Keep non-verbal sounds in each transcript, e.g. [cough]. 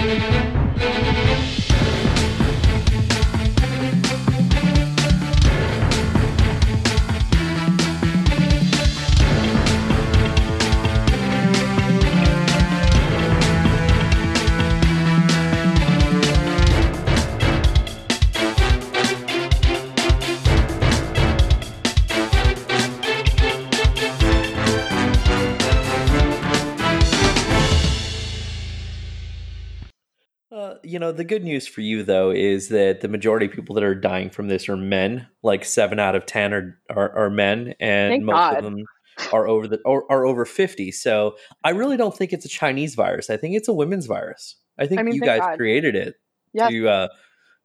you know, the good news for you though is that the majority of people that are dying from this are men. Like seven out of ten are are, are men, and Thank most God. of them are over the or are over fifty. So I really don't think it's a Chinese virus. I think it's a women's virus. I think I mean, you guys God. created it Yes. to, uh,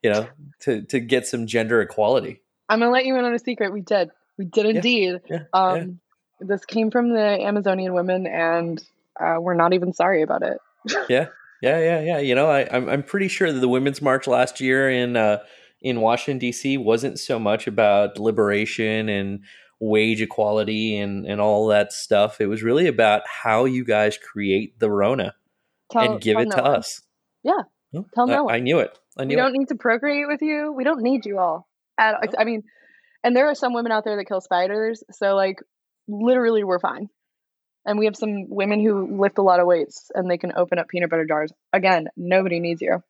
you know, to to get some gender equality. I'm gonna let you in on a secret. We did. We did indeed. Yeah, Um, this came from the Amazonian women, and uh, we're not even sorry about it. yeah, yeah, yeah, yeah. You know, I, I'm I'm pretty sure that the women's march last year in uh, in Washington D.C. wasn't so much about liberation and wage equality and and all that stuff. It was really about how you guys create the Rona Tell, and give it no to one. us. Yeah, tell no I, one. I knew it. I We don't it. need to procreate with you. We don't need you all. At, No. I mean, and there are some women out there that kill spiders. So like, literally, we're fine. And we have some women who lift a lot of weights, and they can open up peanut butter jars. Again, nobody needs you.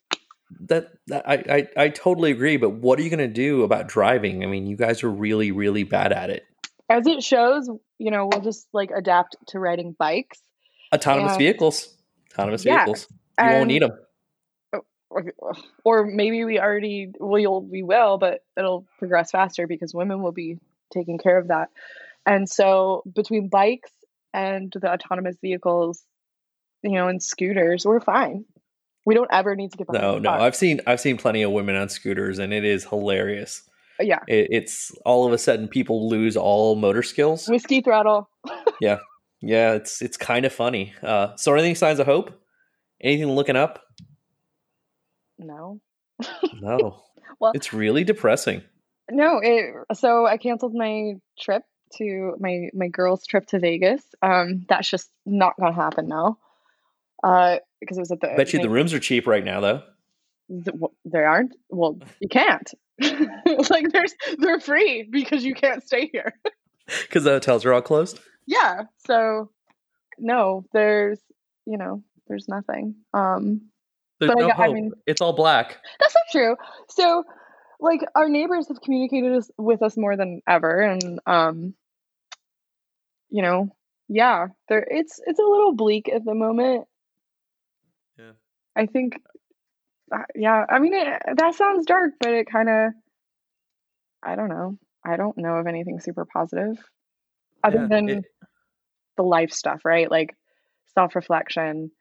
That, that I, I I totally agree. But what are you going to do about driving? I mean, you guys are really really bad at it. As it shows, you know, we'll just like adapt to riding bikes. Autonomous And- vehicles. Autonomous Yeah, vehicles. You won't need them. or, or maybe we already will we will but it'll progress faster because women will be taking care of that and so between bikes and the autonomous vehicles you know and scooters we're fine we don't ever need to get behind No, no. car. I've seen I've seen plenty of women on scooters, and it is hilarious. yeah It, it's all of a sudden people lose all motor skills. whiskey throttle [laughs] Yeah, yeah, it's it's kind of funny. Uh, so, are there any signs of hope? Anything looking up? no No. [laughs] Well- it's really depressing. no it, so i canceled my trip to my my girls trip to vegas um that's just not gonna happen now uh because it was at the Bet you the rooms are cheap right now, though. Th- w- They aren't. Well, you can't. [laughs] like there's they're free because you can't stay here. [laughs] Because the hotels are all closed. Yeah. So no, there's you know there's nothing. Um, There's But I no I hope. mean- it's all black. that's not true. So like our neighbors have communicated with us more than ever, and um, you know, yeah, there it's it's a little bleak at the moment. Yeah. I think. uh, Yeah, I mean it, that sounds dark, but it kind of. I don't know. I don't know of anything super positive, other Yeah, than it- the life stuff, right? Like self reflection,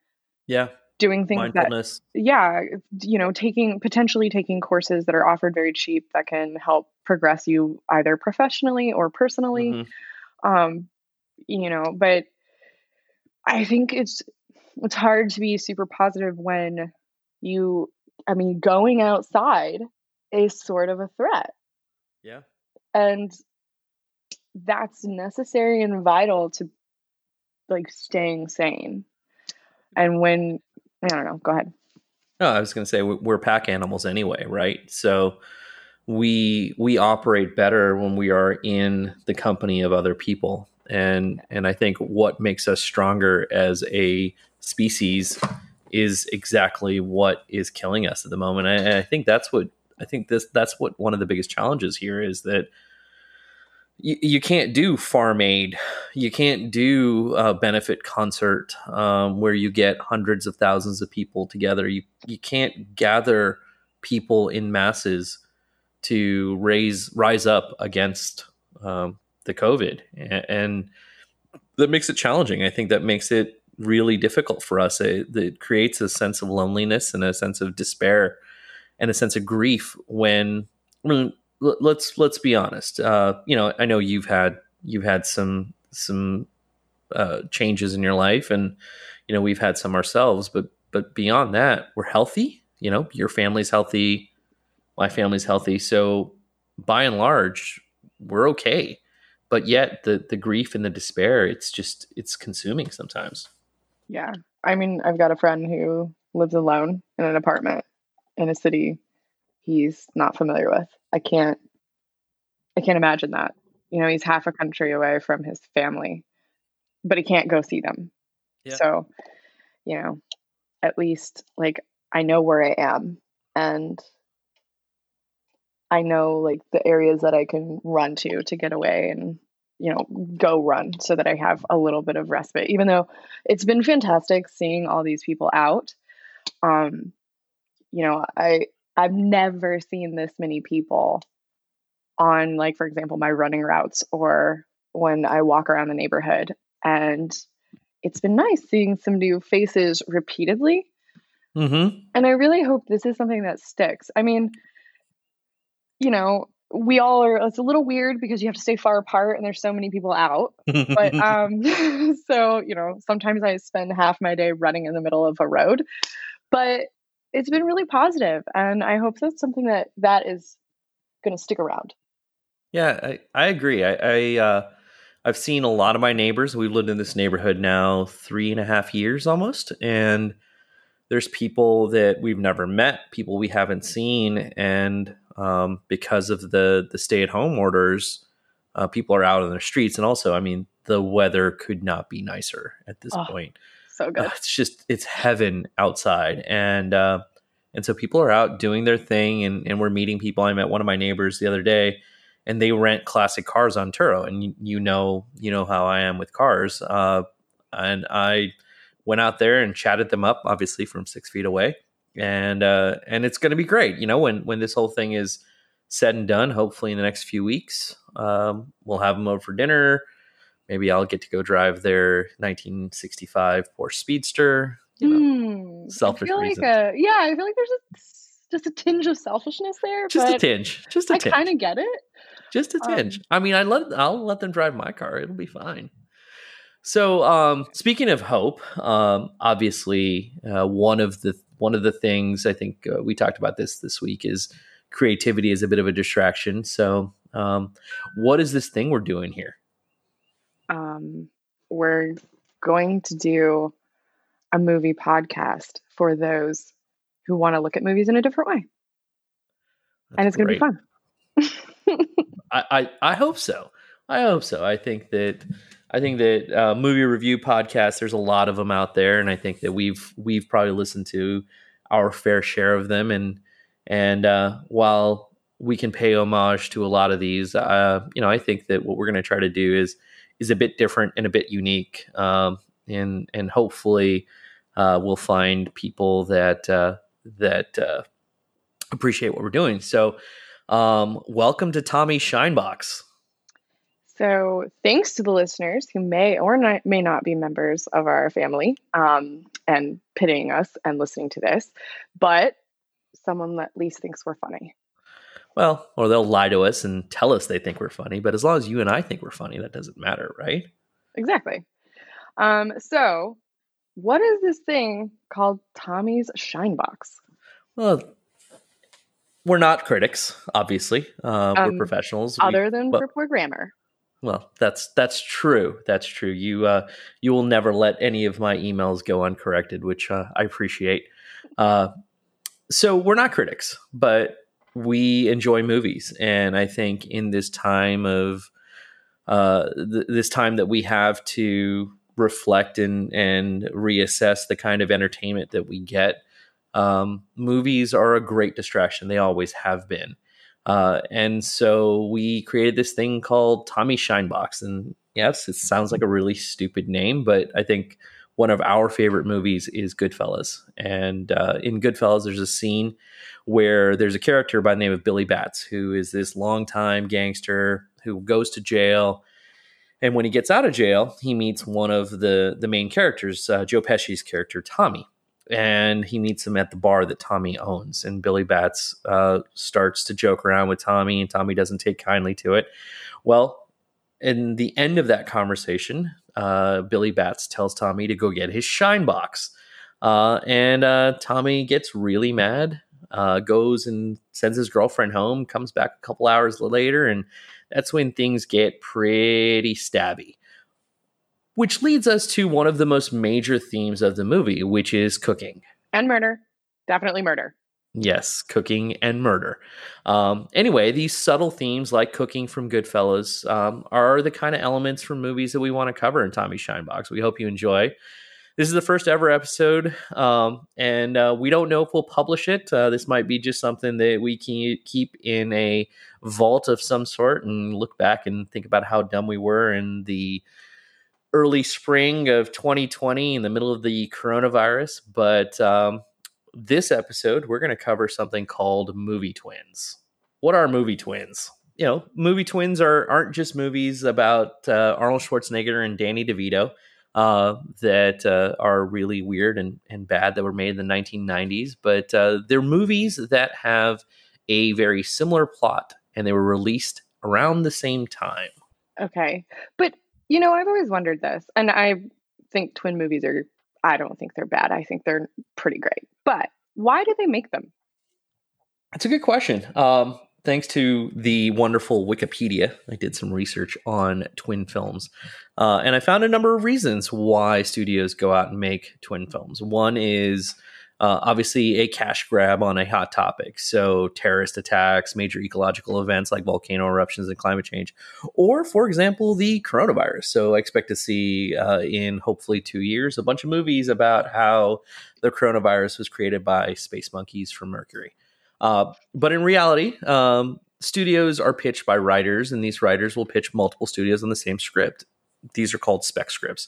yeah, doing things that yeah you know taking potentially taking courses that are offered very cheap that can help progress you either professionally or personally Mhm. um you know but i think it's it's hard to be super positive when you i mean going outside is sort of a threat Yeah. and that's necessary and vital to like staying sane and when i don't know go ahead No, I was going to say we- we're pack animals anyway, right? So we we operate better when we are in the company of other people, and and I think what makes us stronger as a species is exactly what is killing us at the moment. And I, think that's what I think this that's what one of the biggest challenges here is that you, you can't do farm aid you can't do a benefit concert um, where you get hundreds of thousands of people together you you can't gather people in masses to raise rise up against um, the covid and, that makes it challenging i think that makes it really difficult for us it, it creates a sense of loneliness and a sense of despair and a sense of grief when I mean, let's let's be honest. Uh, you know, I know you've had you've had some some uh, changes in your life, and you know we've had some ourselves. But but beyond that, we're healthy. You know, your family's healthy, my family's healthy. So by and large, we're okay. But yet, the the grief and the despair, it's just it's consuming sometimes. Yeah. I mean, I've got a friend who lives alone in an apartment in a city he's not familiar with. I can't I can't imagine that. You know, he's half a country away from his family, but he can't go see them. Yeah. So, you know, at least like I know where I am and I know like the areas that I can run to to get away and you know go run so that I have a little bit of respite even though it's been fantastic seeing all these people out. Um you know I I've never seen this many people on like for example my running routes or when I walk around the neighborhood and it's been nice seeing some new faces repeatedly. Mm-hmm. and I really hope this is something that sticks. I mean you know, we all are it's a little weird because you have to stay far apart and there's so many people out but [laughs] um [laughs] so you know sometimes i spend half my day running in the middle of a road but it's been really positive and i hope that's something that that is going to stick around. Yeah i, I agree. I, I uh, i've seen a lot of my neighbors we've lived in this neighborhood now three and a half years almost and there's people that we've never met people we haven't seen and um, because of the the stay at home orders. Uh, people are out on the streets, and also, I mean, the weather could not be nicer at this oh, point. So [laughs] good. Uh, it's just it's heaven outside, and uh, and so people are out doing their thing, and and we're meeting people. I met one of my neighbors the other day, and they rent classic cars on Turo, and you, you know you know how I am with cars, uh, and I went out there and chatted them up, obviously from six feet away, and uh, and it's going to be great. You know, when when this whole thing is said and done, hopefully in the next few weeks, um, we'll have them over for dinner. Maybe I'll get to go drive their 1965 Porsche Speedster. You know, mm, selfish I. Like a, yeah, I feel like there's a, just a tinge of selfishness there. Just a tinge. Just a I tinge. I kind of get it. Just a tinge. Um, I mean, I let I'll let them drive my car. It'll be fine. So, um, speaking of hope, um, obviously, uh, one of the one of the things I think uh, we talked about this this week is creativity is a bit of a distraction. So, um, what is this thing we're doing here? Um, we're going to do a movie podcast for those who want to look at movies in a different way, That's and it's going to be fun. [laughs] I, I I hope so. I hope so. I think that I think that uh, movie review podcasts, there's a lot of them out there, and I think that we've we've probably listened to our fair share of them. And and uh, while we can pay homage to a lot of these, uh, you know, I think that what we're going to try to do is is a bit different and a bit unique, um, and and hopefully uh, we'll find people that uh, that uh, appreciate what we're doing. So, um, welcome to Tommy Shinebox. So, thanks to the listeners who may or not, may not be members of our family um, and pitying us and listening to this, but someone at least thinks we're funny. Well, or they'll lie to us and tell us they think we're funny, but as long as you and I think we're funny, that doesn't matter, right? Exactly. Um, so, what is this thing called Tommy's Shine Box? Well, we're not critics, obviously. Uh, um, we're professionals. Other we, than well, for poor grammar. Well, that's that's true. That's true. You uh, you will never let any of my emails go uncorrected, which uh, I appreciate. Uh, so we're not critics, but we enjoy movies, and I think in this time of uh, th- this time that we have to reflect and and reassess the kind of entertainment that we get, um, movies are a great distraction. They always have been. Uh, and so we created this thing called Tommy Shinebox. And yes, it sounds like a really stupid name, but I think one of our favorite movies is Goodfellas. And uh, in Goodfellas, there's a scene where there's a character by the name of Billy Batts, who is this longtime gangster who goes to jail. And when he gets out of jail, he meets one of the the main characters, uh, Joe Pesci's character, Tommy and he meets him at the bar that Tommy owns. And Billy Batts uh, starts to joke around with Tommy, and Tommy doesn't take kindly to it. Well, in the end of that conversation, uh, Billy Batts tells Tommy to go get his shine box. Uh, and uh, Tommy gets really mad, uh, goes and sends his girlfriend home, comes back a couple hours later, and that's when things get pretty stabby which leads us to one of the most major themes of the movie, which is cooking. and murder. Definitely murder. Yes, cooking and murder. Um, anyway, these subtle themes like cooking from Goodfellas um, are the kind of elements from movies that we want to cover in Tommy Shinebox. We hope you enjoy. This is the first ever episode, um, and uh, we don't know if we'll publish it. Uh, this might be just something that we can keep in a vault of some sort and look back and think about how dumb we were in the early spring of 2020 in the middle of the coronavirus. But um, this episode, we're going to cover something called movie twins. What are movie twins? You know, movie twins are aren't just movies about uh, Arnold Schwarzenegger and Danny DeVito uh, that uh, are really weird and, and bad that were made in the 1990s, but uh, they're movies that have a very similar plot and they were released around the same time. Okay. But, you know, I've always wondered this, and I think twin movies are, I don't think they're bad. I think they're pretty great. But why do they make them? That's a good question. Um, thanks to the wonderful Wikipedia, I did some research on twin films. Uh, and I found a number of reasons why studios go out and make twin films. One is uh, obviously a cash grab on a hot topic. So, terrorist attacks, major ecological events like volcano eruptions and climate change, or, for example, the coronavirus. So, I expect to see uh, in hopefully two years a bunch of movies about how the coronavirus was created by space monkeys from Mercury. Uh, but in reality, um, studios are pitched by writers, and these writers will pitch multiple studios on the same script. These are called spec scripts.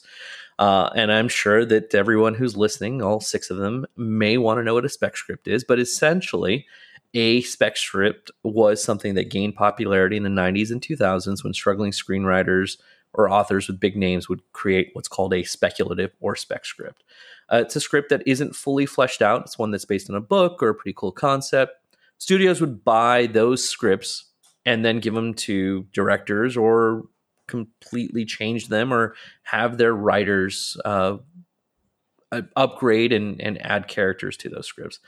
Uh, and I'm sure that everyone who's listening, all six of them, may want to know what a spec script is. But essentially, a spec script was something that gained popularity in the 90s and 2000s when struggling screenwriters or authors with big names would create what's called a speculative or spec script. Uh, it's a script that isn't fully fleshed out, it's one that's based on a book or a pretty cool concept studios would buy those scripts and then give them to directors or completely change them or have their writers uh, upgrade and, and add characters to those scripts.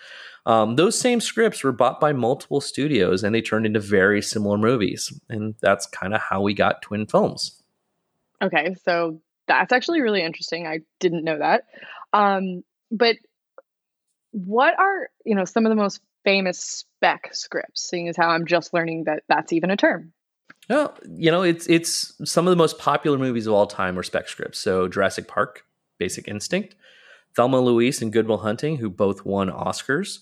Um, those same scripts were bought by multiple studios and they turned into very similar movies. And that's kind of how we got twin films. Okay, so that's actually really interesting. I didn't know that. Um, but what are you know some of the most famous spec scripts, seeing as how I'm just learning that that's even a term. Well, you know, it's it's some of the most popular movies of all time are spec scripts. So Jurassic Park, Basic Instinct, Thelma Louise, and Good Will Hunting, who both won Oscars.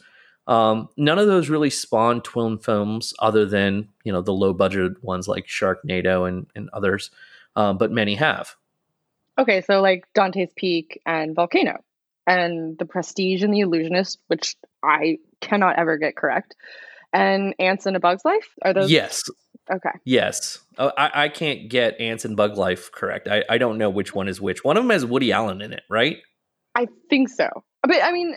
Um, none of those really spawned twin films, other than you know the low budget ones like Sharknado and and others, um, but many have. Okay, so like Dante's Peak and Volcano, and The Prestige and The Illusionist, which I cannot ever get correct. And Antz in a Bug's Life? Are those? Yes. Okay. Yes. Oh, I, I can't get Antz and Bug Life correct. I, I don't know which one is which. One of them has Woody Allen in it, right? I think so. But I mean,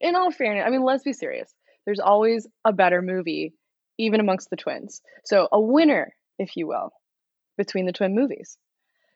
in all fairness, I mean, let's be serious. There's always a better movie, even amongst the twins. So a winner, if you will, between the twin movies.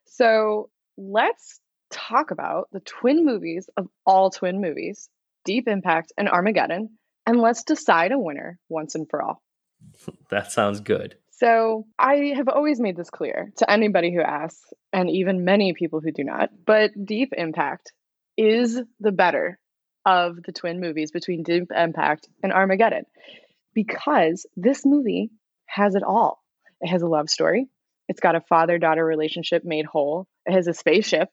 So let's talk about the twin movies of all twin movies Deep Impact and Armageddon, and let's decide a winner once and for all. [laughs] that sounds good. So, I have always made this clear to anybody who asks, and even many people who do not, but Deep Impact is the better of the twin movies between Deep Impact and Armageddon because this movie has it all. It has a love story, it's got a father daughter relationship made whole, it has a spaceship,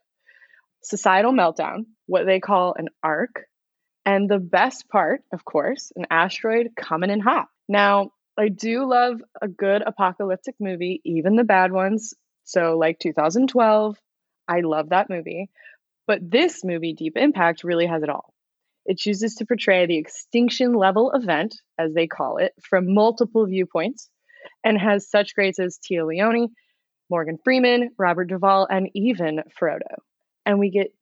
societal meltdown, what they call an arc, and the best part, of course, an asteroid coming in hot. Now, I do love a good apocalyptic movie, even the bad ones. So, like 2012, I love that movie. But this movie, Deep Impact, really has it all. It chooses to portray the extinction level event, as they call it, from multiple viewpoints and has such greats as Téa Leoni, Morgan Freeman, Robert Duvall, and even Frodo. And we get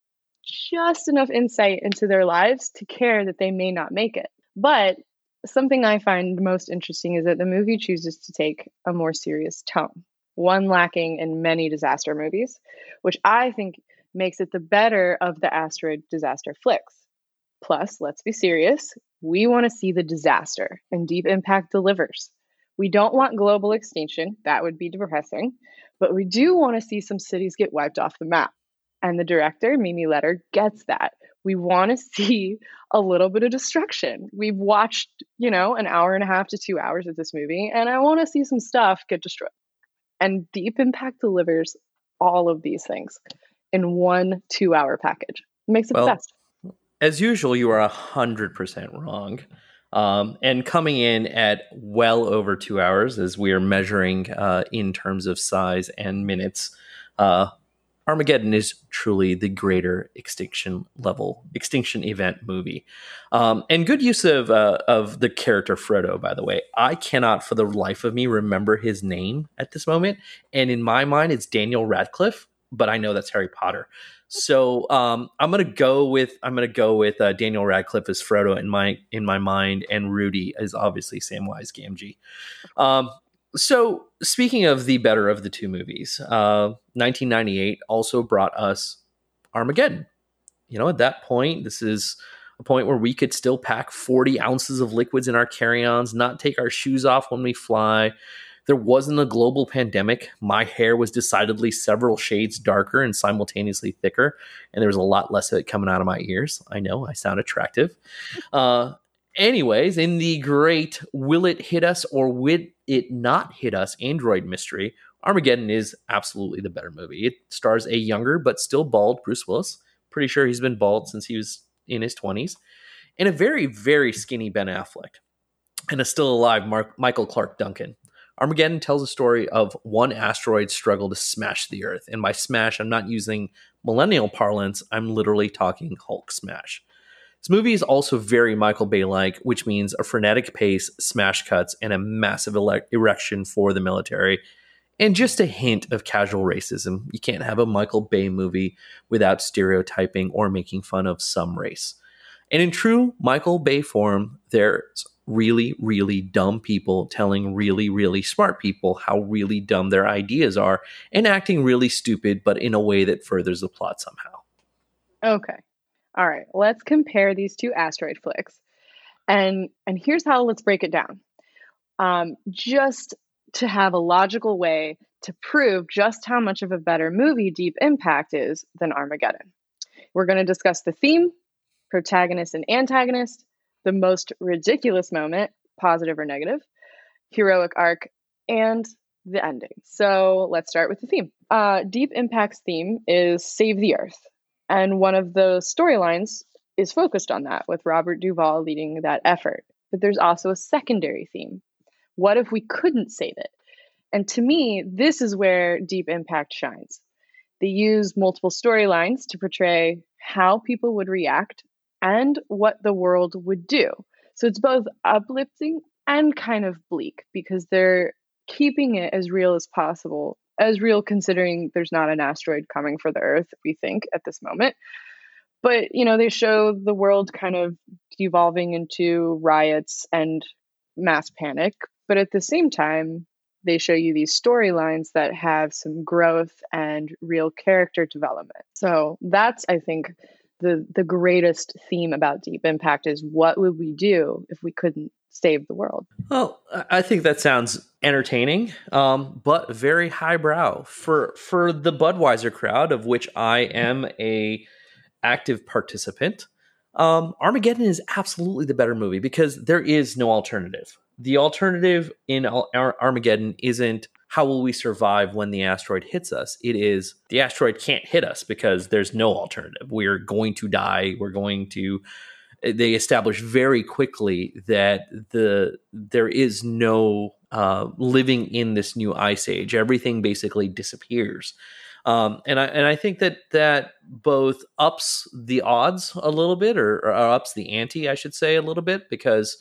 just enough insight into their lives to care that they may not make it. But something I find most interesting is that the movie chooses to take a more serious tone, one lacking in many disaster movies, which I think makes it the better of the asteroid disaster flicks. Plus, let's be serious, we want to see the disaster, and Deep Impact delivers. We don't want global extinction, that would be depressing, but we do want to see some cities get wiped off the map. And the director, Mimi Leder, gets that we want to [laughs] see a little bit of destruction. We've watched, you know, an hour and a half to two hours of this movie, and I want to see some stuff get destroyed. And Deep Impact delivers all of these things in one two hour package. It makes it well, best. As usual, you are 100% wrong. Um, and coming in at well over two hours, as we are measuring uh, in terms of size and minutes, uh, Armageddon is truly the greater extinction level extinction event movie, um, and good use of uh, of the character Frodo. By the way, I cannot for the life of me remember his name at this moment, and in my mind, it's Daniel Radcliffe, but I know that's Harry Potter. So um, I'm gonna go with I'm gonna go with uh, Daniel Radcliffe as Frodo in my in my mind, and Rudy is obviously Samwise Gamgee. Um, so, speaking of the better of the two movies, uh, 1998 also brought us Armageddon. You know, at that point, this is a point where we could still pack 40 ounces of liquids in our carry ons, not take our shoes off when we fly. There wasn't a global pandemic. My hair was decidedly several shades darker and simultaneously thicker, and there was a lot less of it coming out of my ears. I know I sound attractive. Uh, anyways, in the great Will It Hit Us or Will It Not Hit Us Android mystery, Armageddon is absolutely the better movie. It stars a younger but still bald Bruce Willis. Pretty sure he's been bald since he was in his 20s. And a very, very skinny Ben Affleck. And a still alive Mark, Michael Clarke Duncan. Armageddon tells a story of one asteroid's struggle to smash the Earth. And by smash, I'm not using millennial parlance, I'm literally talking Hulk smash. This movie is also very Michael Bay like, which means a frenetic pace, smash cuts, and a massive ele- erection for the military, and just a hint of casual racism. You can't have a Michael Bay movie without stereotyping or making fun of some race. And in true Michael Bay form, there's really, really dumb people telling really, really smart people how really dumb their ideas are and acting really stupid, but in a way that furthers the plot somehow. Okay. All right, let's compare these two asteroid flicks. And and here's how let's break it down. Um, just to have a logical way to prove just how much of a better movie Deep Impact is than Armageddon. We're going to discuss the theme, protagonist and antagonist, the most ridiculous moment, positive or negative, heroic arc, and the ending. So let's start with the theme. Uh, Deep Impact's theme is Save the Earth. And one of the storylines is focused on that, with Robert Duvall leading that effort. But there's also a secondary theme. What if we couldn't save it? And to me, this is where Deep Impact shines. They use multiple storylines to portray how people would react and what the world would do. So it's both uplifting and kind of bleak because they're keeping it as real as possible as real considering there's not an asteroid coming for the Earth, we think, at this moment. But, you know, they show the world kind of devolving into riots and mass panic. But at the same time, they show you these storylines that have some growth and real character development. So that's, I think, the the greatest theme about Deep Impact is what would we do if we couldn't save the world? Well, I think that sounds entertaining, um, but very highbrow for for the Budweiser crowd, of which I am a active participant. Um, Armageddon is absolutely the better movie because there is no alternative. The alternative in Ar- Armageddon isn't how will we survive when the asteroid hits us? It is the asteroid can't hit us because there's no alternative. We're going to die. We're going to they establish very quickly that the there is no uh, living in this new ice age. Everything basically disappears. Um, and I and I think that that both ups the odds a little bit, or, or ups the ante, I should say, a little bit, because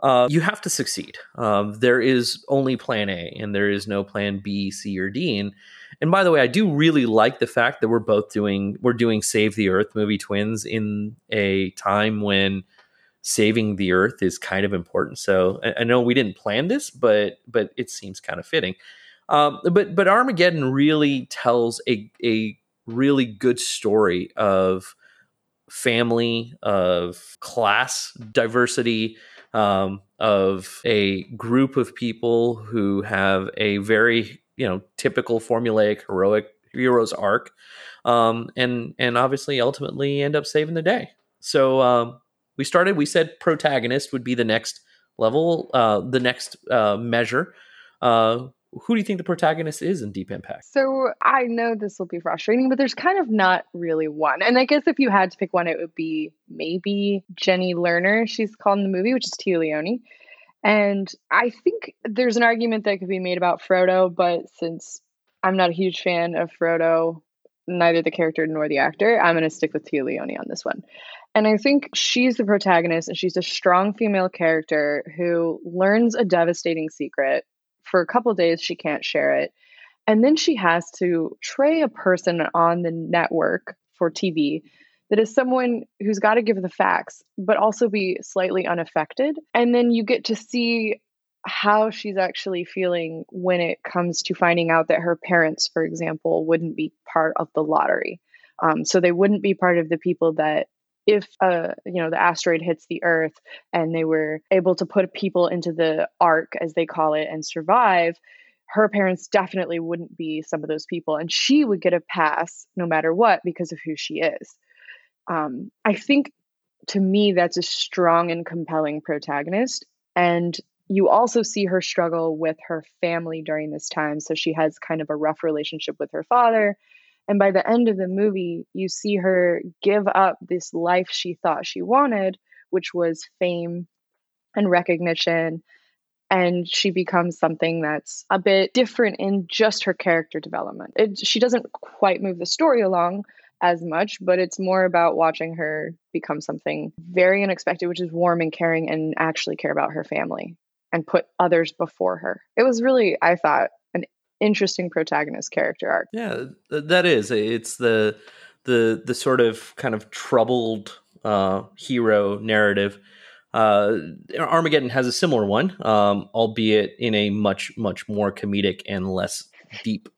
uh, you have to succeed. Um, there is only Plan A, and there is no Plan B, C, or D. And and by the way, I do really like the fact that we're both doing we're doing Save the Earth movie twins in a time when saving the Earth is kind of important. So I, I know we didn't plan this, but but it seems kind of fitting. Um, but but Armageddon really tells a a really good story of family, of class diversity, um, of a group of people who have a very you know typical formulaic heroic hero's arc um, and and obviously ultimately end up saving the day. So um, we started. We said protagonist would be the next level, uh, the next uh, measure. Uh, who do you think the protagonist is in Deep Impact? So I know this will be frustrating, but there's kind of not really one. And I guess if you had to pick one, it would be maybe Jenny Lerner, she's called in the movie, which is Téa Leoni. And I think there's an argument that could be made about Frodo, but since I'm not a huge fan of Frodo, neither the character nor the actor, I'm going to stick with Téa Leoni on this one. And I think she's the protagonist, and she's a strong female character who learns a devastating secret for a couple days she can't share it. And then she has to tray a person on the network for tv that is someone who's got to give the facts but also be slightly unaffected. And then you get to see how she's actually feeling when it comes to finding out that her parents for example wouldn't be part of the lottery. Um, so they wouldn't be part of the people that if uh you know the asteroid hits the earth and they were able to put people into the ark as they call it and survive her parents definitely wouldn't be some of those people and she would get a pass no matter what because of who she is. Um, i think to me that's a strong and compelling protagonist and you also see her struggle with her family during this time so she has kind of a rough relationship with her father and by the end of the movie, you see her give up this life she thought she wanted, which was fame and recognition. And she becomes something that's a bit different in just her character development. It, she doesn't quite move the story along as much, but it's more about watching her become something very unexpected, which is warm and caring and actually care about her family and put others before her. It was really, I thought, interesting protagonist character arc. Yeah, that is. It's the the the sort of kind of troubled uh, hero narrative. Uh, Armageddon has a similar one, um, albeit in a much much more comedic and less deep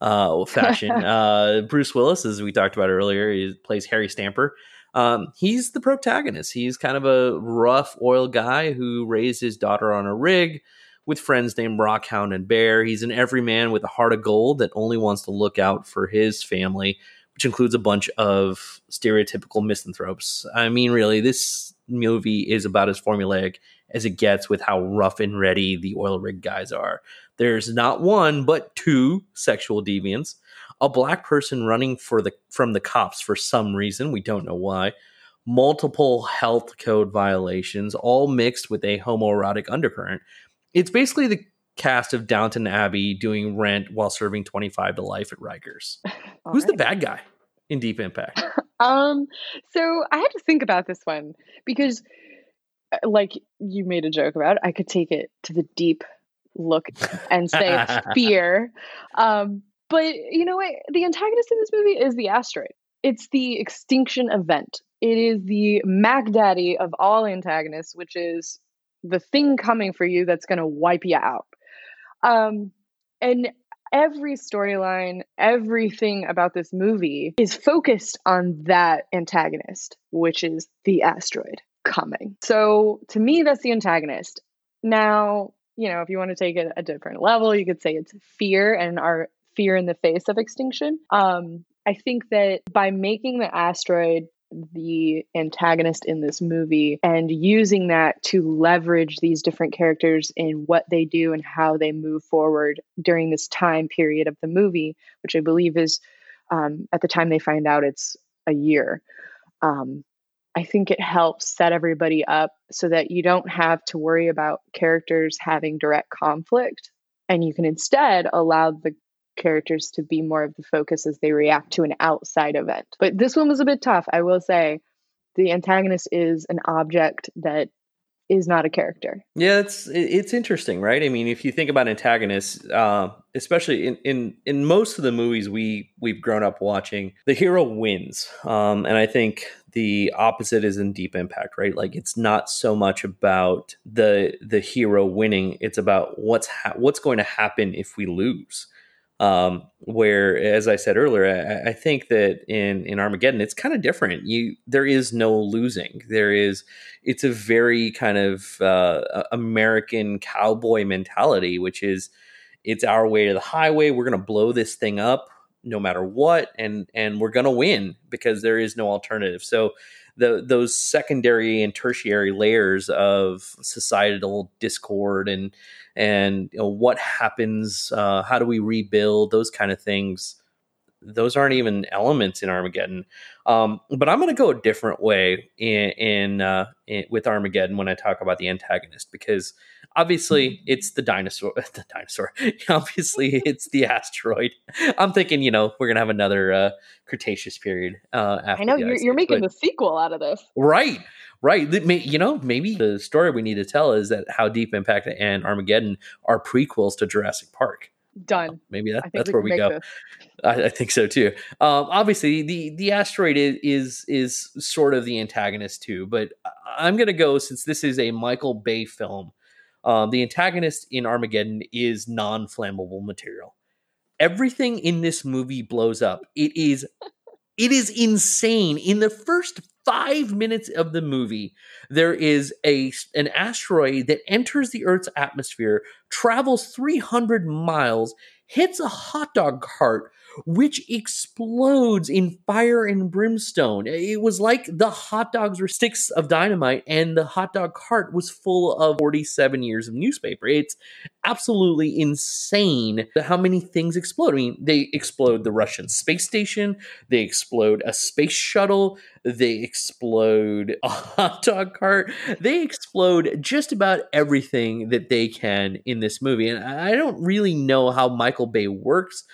uh, fashion. [laughs] uh, Bruce Willis, as we talked about earlier, he plays Harry Stamper. Um, he's the protagonist. He's kind of a rough oil guy who raised his daughter on a rig with friends named Rockhound and Bear. He's an everyman with a heart of gold that only wants to look out for his family, which includes a bunch of stereotypical misanthropes. I mean, really, this movie is about as formulaic as it gets with how rough and ready the oil rig guys are. There's not one, but two sexual deviants, a black person running for the from the cops for some reason, we don't know why, multiple health code violations, all mixed with a homoerotic undercurrent it's basically the cast of Downton Abbey doing Rent while serving 25 to life at Rikers. [laughs] Who's right. the bad guy in Deep Impact? [laughs] um, so I had to think about this one because, uh, like you made a joke about, I could take it to the deep look and [laughs] say fear. Um, but you know what? The antagonist in this movie is the asteroid. It's the extinction event. It is the Mac Daddy of all antagonists, which is the thing coming for you that's going to wipe you out. Um, and every storyline, everything about this movie is focused on that antagonist, which is the asteroid coming. So to me, that's the antagonist. Now, you know, if you want to take it a different level, you could say it's fear and our fear in the face of extinction. Um, I think that by making the asteroid the antagonist in this movie and using that to leverage these different characters in what they do and how they move forward during this time period of the movie, which I believe is um, at the time they find out it's a year. Um, I think it helps set everybody up so that you don't have to worry about characters having direct conflict and you can instead allow the characters to be more of the focus as they react to an outside event. But this one was a bit tough, I will say. The antagonist is an object that is not a character. Yeah, it's it's interesting, right? I mean, if you think about antagonists, uh, especially in, in in most of the movies we we've grown up watching, the hero wins, um, and I think the opposite is in Deep Impact, right? Like it's not so much about the the hero winning; it's about what's ha- what's going to happen if we lose. Um, where, as I said earlier, I, I think that in in Armageddon, it's kind of different. You there is no losing. There is it's a very kind of uh, American cowboy mentality, which is it's our way to the highway. We're to blow this thing up. no matter what and and we're to win because there is no alternative so the those secondary and tertiary layers of societal discord and and you know, what happens uh, how do we rebuild those kind of things those aren't even elements in Armageddon. Um, but I'm going to go a different way in, in, uh, in, with Armageddon when I talk about the antagonist because obviously mm-hmm. it's the dinosaur [laughs] the dinosaur [laughs] obviously it's the asteroid i'm thinking you know we're gonna have another uh, cretaceous period uh, i know you're, you're making but, the sequel out of this right right you know maybe the story we need to tell is that how deep impact and armageddon are prequels to jurassic park done maybe that, that's we where we go I, I, think so too um, obviously the the asteroid is, is is sort of the antagonist too but i'm gonna go since this is a michael bay film um, the antagonist in Armageddon is non flammable material. Everything in this movie blows up. It is it is insane. In the first five minutes of the movie, there is a an asteroid that enters the Earth's atmosphere, travels 300 miles, hits a hot dog cart, which explodes in fire and brimstone. It was like the hot dogs were sticks of dynamite, and the hot dog cart was full of 47 years of newspaper. It's absolutely insane how many things explode. I mean, they explode the Russian space station, they explode a space shuttle, they explode a hot dog cart, they explode just about everything that they can in this movie. And I don't really know how Michael Bay works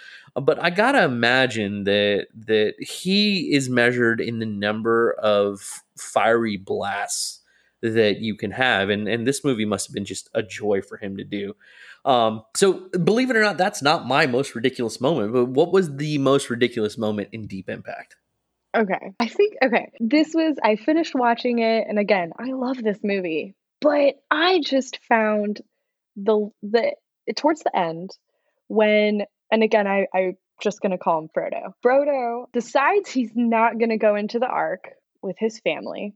but I gotta imagine that that he is measured in the number of fiery blasts that you can have, and and this movie must have been just a joy for him to do. Um, so believe it or not, that's not my most ridiculous moment. But what was the most ridiculous moment in Deep Impact? Okay, I think okay. This was I finished watching it, and again, I love this movie, but I just found the the towards the end when and again, I, I'm just going to call him Frodo. Frodo decides he's not going to go into the Ark with his family.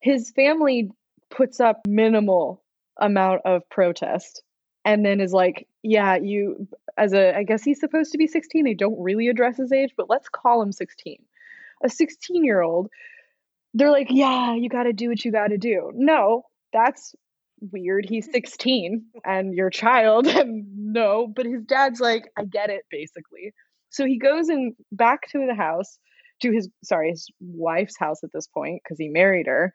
His family puts up minimal amount of protest and then is like, yeah, you, as a, I guess he's supposed to be 16. They don't really address his age, but let's call him 16. A 16 year old, they're like, yeah, you got to do what you got to do. No, that's weird. He's 16 and your child. [laughs] And no, but his dad's like, I get it, basically. So he goes in back to the house, to his, sorry, his wife's house at this point, because he married her.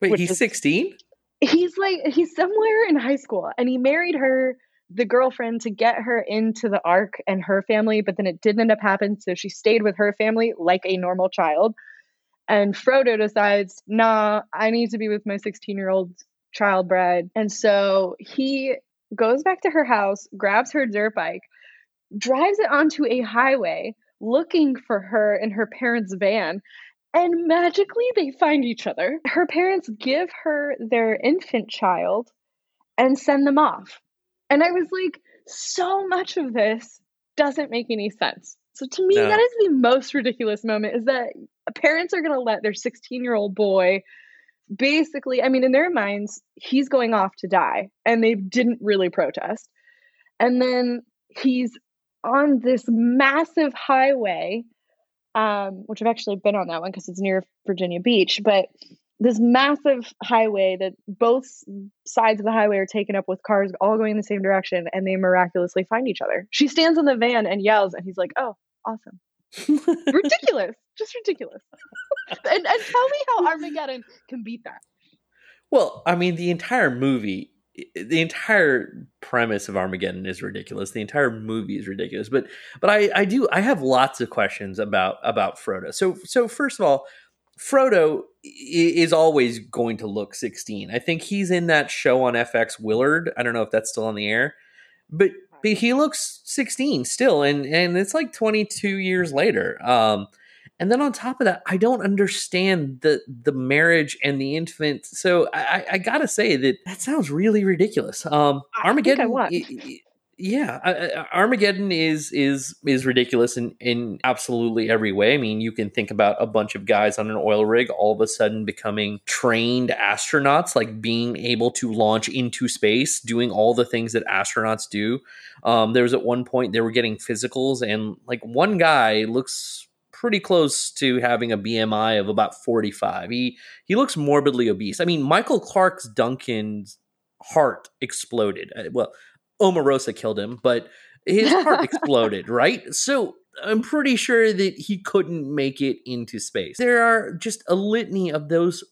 Wait, he's 16? He's like, he's somewhere in high school and he married her, the girlfriend, to get her into the Ark and her family, but then it didn't end up happening. So she stayed with her family like a normal child. And Frodo decides, nah, I need to be with my 16 year old child bride. And so he goes back to her house, grabs her dirt bike, drives it onto a highway looking for her in her parents' van. And magically, they find each other. Her parents give her their infant child and send them off. And I was like, so much of this doesn't make any sense. So to me, no. that is the most ridiculous moment is that parents are going to let their 16 year old boy basically, I mean, in their minds, he's going off to die, and they didn't really protest. And then he's on this massive highway, um, which I've actually been on that one because it's near Virginia Beach, but this massive highway that both sides of the highway are taken up with cars all going in the same direction, and they miraculously find each other. She stands in the van and yells, and he's like, "Oh, awesome!" Ridiculous, just ridiculous. [laughs] and, and tell me how Armageddon can beat that. Well, I mean, the entire movie, the entire premise of Armageddon is ridiculous. The entire movie is ridiculous. But but I I do I have lots of questions about about Frodo. So so first of all, Frodo is always going to look 16. I think he's in that show on FX Wilfred. I don't know if that's still on the air. But but he looks 16 still and and it's like 22 years later. Um and then on top of that, I don't understand the the marriage and the infant. So I, I gotta say that that sounds really ridiculous. Um, Armageddon, yeah, Armageddon is is is ridiculous in in absolutely every way. I mean, you can think about a bunch of guys on an oil rig all of a sudden becoming trained astronauts, like being able to launch into space, doing all the things that astronauts do. Um, there was at one point they were getting physicals, and like one guy looks pretty close to having a BMI of about 45. He he looks morbidly obese. I mean, Michael Clarke's Duncan's heart exploded. Uh, well, Omarosa killed him, but his heart [laughs] exploded, right? So I'm pretty sure that he couldn't make it into space. There are just a litany of those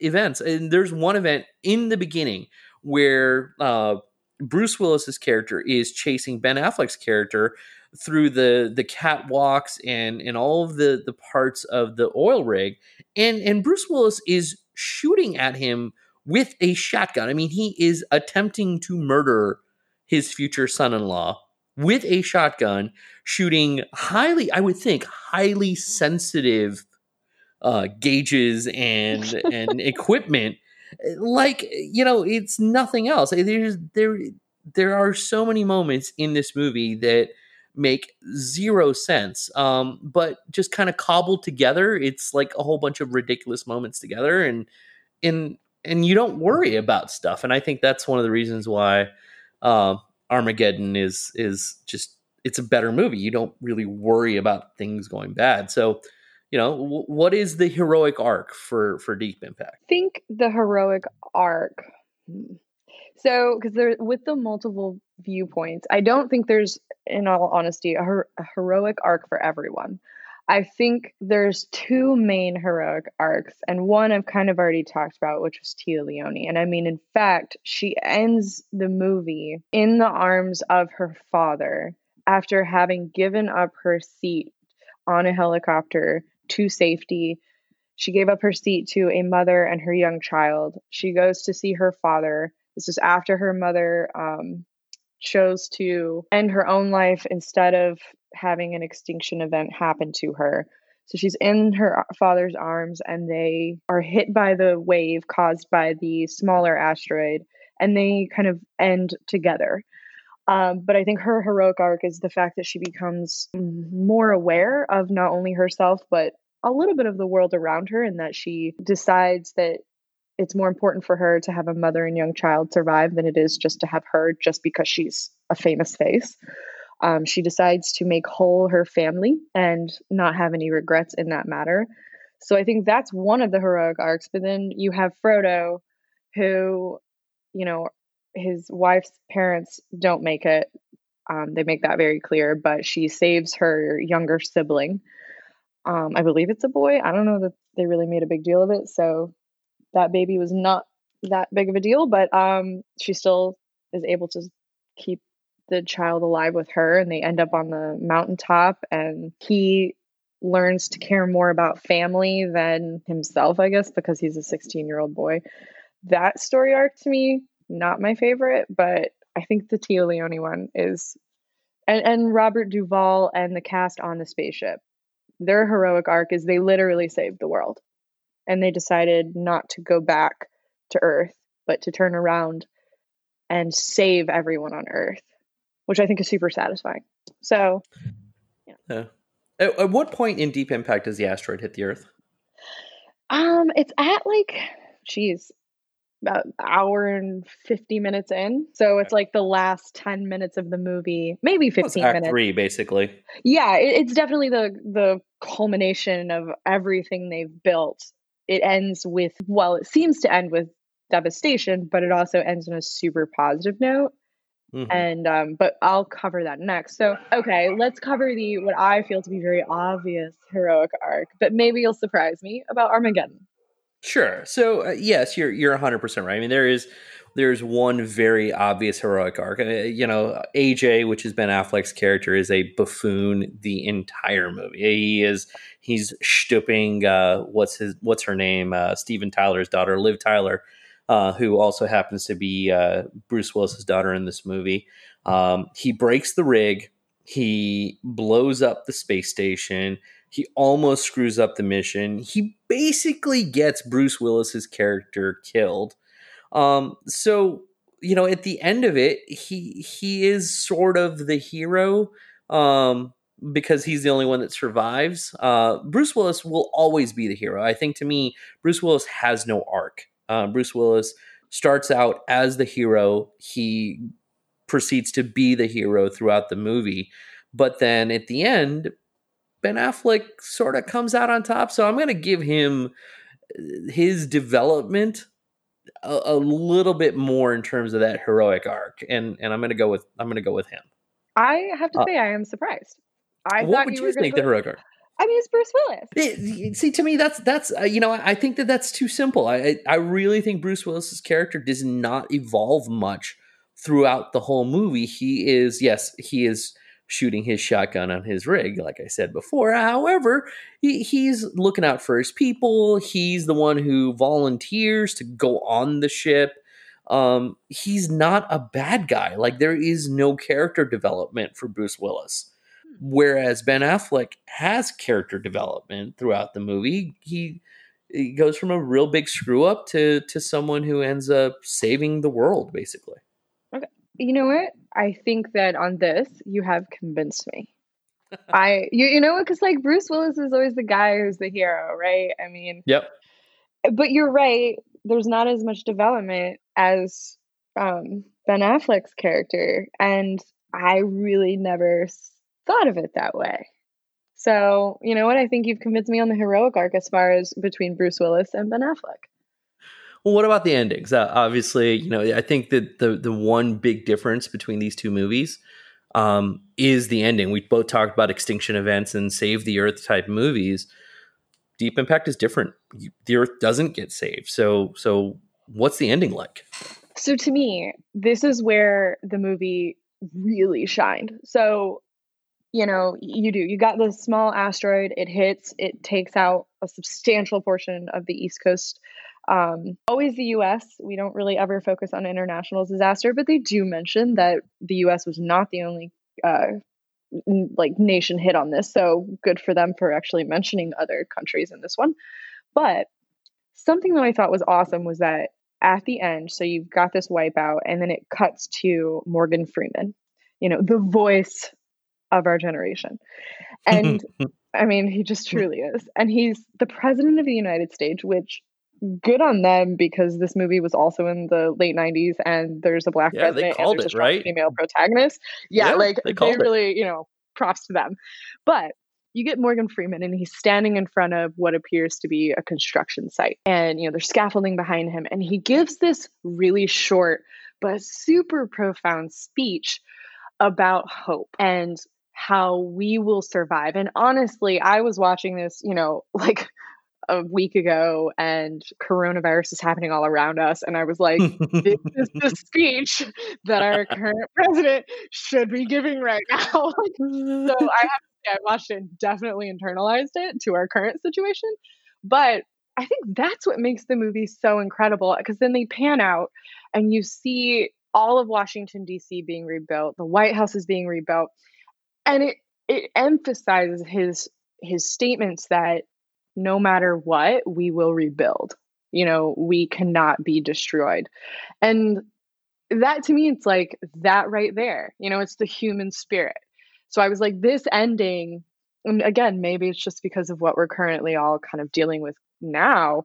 events. And there's one event in the beginning where uh, Bruce Willis's character is chasing Ben Affleck's character through the the catwalks and and all of the the parts of the oil rig and and Bruce Willis is shooting at him with a shotgun. I mean, he is attempting to murder his future son in law with a shotgun, shooting highly, I would think, highly sensitive uh, gauges and [laughs] and equipment. Like you know, it's nothing else. There's there there are so many moments in this movie that make zero sense, um, but just kind of cobbled together. It's like a whole bunch of ridiculous moments together, and and and you don't worry about stuff. And I think that's one of the reasons why uh, Armageddon is is just it's a better movie. You don't really worry about things going bad. So, you know, w- what is the heroic arc for for Deep Impact? Think the heroic arc. Hmm. So, because there with the multiple viewpoints, I don't think there's, in all honesty, a, her- a heroic arc for everyone. I think there's two main heroic arcs, and one I've kind of already talked about, which was Téa Leoni. And I mean, in fact, she ends the movie in the arms of her father after having given up her seat on a helicopter to safety. She gave up her seat to a mother and her young child. She goes to see her father. This is after her mother um, chose to end her own life instead of having an extinction event happen to her. So she's in her father's arms and they are hit by the wave caused by the smaller asteroid and they kind of end together. Um, but I think her heroic arc is the fact that she becomes more aware of not only herself, but a little bit of the world around her, and that she decides that it's more important for her to have a mother and young child survive than it is just to have her just because she's a famous face. Um, she decides to make whole her family and not have any regrets in that matter. So I think that's one of the heroic arcs. But then you have Frodo, who, you know, his wife's parents don't make it. Um, they make that very clear, but she saves her younger sibling. Um, I believe it's a boy. I don't know that they really made a big deal of it. So that baby was not that big of a deal, but um, she still is able to keep the child alive with her, and they end up on the mountaintop, and he learns to care more about family than himself, I guess, because he's a 16 year old boy. That story arc to me, not my favorite, but I think the Téa Leoni one is, and, and Robert Duvall and the cast on the spaceship. Their heroic arc is they literally saved the world and they decided not to go back to Earth, but to turn around and save everyone on Earth, which I think is super satisfying. So, yeah. yeah. At, at what point in Deep Impact does the asteroid hit the Earth? Um, it's at like, geez, about hour and 50 minutes in. So it's like the last 10 minutes of the movie, maybe 15 well, minutes. Three, basically. Yeah, it, it's definitely the the culmination of everything they've built it ends with well it seems to end with devastation but it also ends on a super positive note mm-hmm. and um but i'll cover that next so okay let's cover the what i feel to be very obvious heroic arc but maybe you'll surprise me about armageddon sure so uh, yes you're you're 100% right i mean there is there's one very obvious heroic arc. Uh, you know, AJ, which is Ben Affleck's character, is a buffoon the entire movie. He is he's stooping. Uh, what's his what's her name? Uh, Steven Tyler's daughter, Liv Tyler, uh, who also happens to be uh, Bruce Willis's daughter in this movie. Um, he breaks the rig. He blows up the space station. He almost screws up the mission. He basically gets Bruce Willis's character killed um, so you know, at the end of it, he he is sort of the hero um, because he's the only one that survives. Uh, Bruce Willis will always be the hero. I think to me, Bruce Willis has no arc. Uh, Bruce Willis starts out as the hero. He proceeds to be the hero throughout the movie, but then at the end, Ben Affleck sort of comes out on top. So I'm going to give him uh, his development a, a, little bit more in terms of that heroic arc, and and I'm going to go with I'm going to go with him. I have to uh, say, I am surprised. I what would you think the heroic arc? I mean, it's Bruce Willis. It, see, to me, that's that's uh, you know, I think that that's too simple. I I really think Bruce Willis's character does not evolve much throughout the whole movie. He is yes, he is shooting his shotgun on his rig, like I said before. However, he, he's looking out for his people. He's the one who volunteers to go on the ship. Um, he's not a bad guy. Like there is no character development for Bruce Willis. Whereas Ben Affleck has character development throughout the movie. He, he goes from a real big screw up to to someone who ends up saving the world, basically. Okay. You know what? I think that on this, you have convinced me. [laughs] I, you, you know, what? because like Bruce Willis is always the guy who's the hero, right? I mean, yep. But you're right. There's not as much development as um, Ben Affleck's character, and I really never thought of it that way. So, you know what? I think you've convinced me on the heroic arc as far as between Bruce Willis and Ben Affleck. Well, what about the endings? Uh, obviously, you know, I think that the the one big difference between these two movies um, is the ending. We both talked about extinction events and save the earth type movies. Deep Impact is different. The earth doesn't get saved. So, so what's the ending like? So, to me, this is where the movie really shined. So, you know, you do. You got this small asteroid, it hits, it takes out a substantial portion of the East Coast um, always the US. We don't really ever focus on international disaster, but they do mention that the US was not the only uh, like nation hit on this. So good for them for actually mentioning other countries in this one. But something that I thought was awesome was that at the end, so you've got this wipeout, and then it cuts to Morgan Freeman, you know, the voice of our generation. And [laughs] I mean, he just truly is. And he's the president of the United States, which good on them because this movie was also in the late 90s and there's a black yeah, president and there's it, a right? female protagonist. Yeah, yeah like they, they really, it. you know, props to them. But you get Morgan Freeman and he's standing in front of what appears to be a construction site. And, you know, there's scaffolding behind him. And he gives this really short but super profound speech about hope and how we will survive. And honestly, I was watching this, you know, [laughs] like a week ago and coronavirus is happening all around us. And I was like, this is the [laughs] speech that our current president should be giving right [laughs] now. so I have to say, I watched it and definitely internalized it to our current situation. But I think that's what makes the movie so incredible because then they pan out and you see all of Washington, D.C. being rebuilt, the White House is being rebuilt. And it, it emphasizes his his statements that no matter what, we will rebuild. You know, we cannot be destroyed. And that to me, it's like that right there. You know, it's the human spirit. So I was like, this ending, and again, maybe it's just because of what we're currently all kind of dealing with now.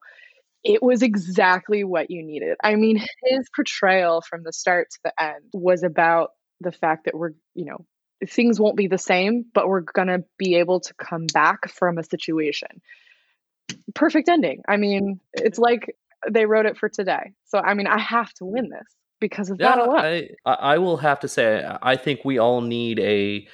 It was exactly what you needed. I mean, his portrayal from the start to the end was about the fact that we're, you know, things won't be the same, but we're going to be able to come back from a situation perfect ending. I mean, it's like they wrote it for today. So I mean, I have to win this because of yeah, that alone. I, I will have to say, I think we all need a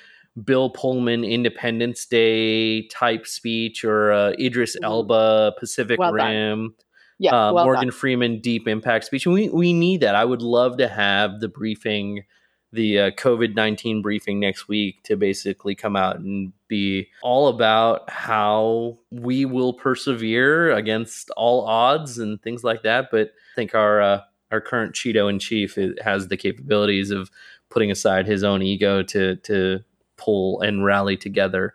Bill Pullman Independence Day type speech or uh, Idris mm-hmm. Elba Pacific well Rim. Yeah, uh, well Morgan done. Freeman Deep Impact speech. We we need that. I would love to have the briefing the uh, COVID 19 briefing next week to basically come out and be all about how we will persevere against all odds and things like that. But I think our, uh, our current Cheeto in chief has the capabilities of putting aside his own ego to, to pull and rally together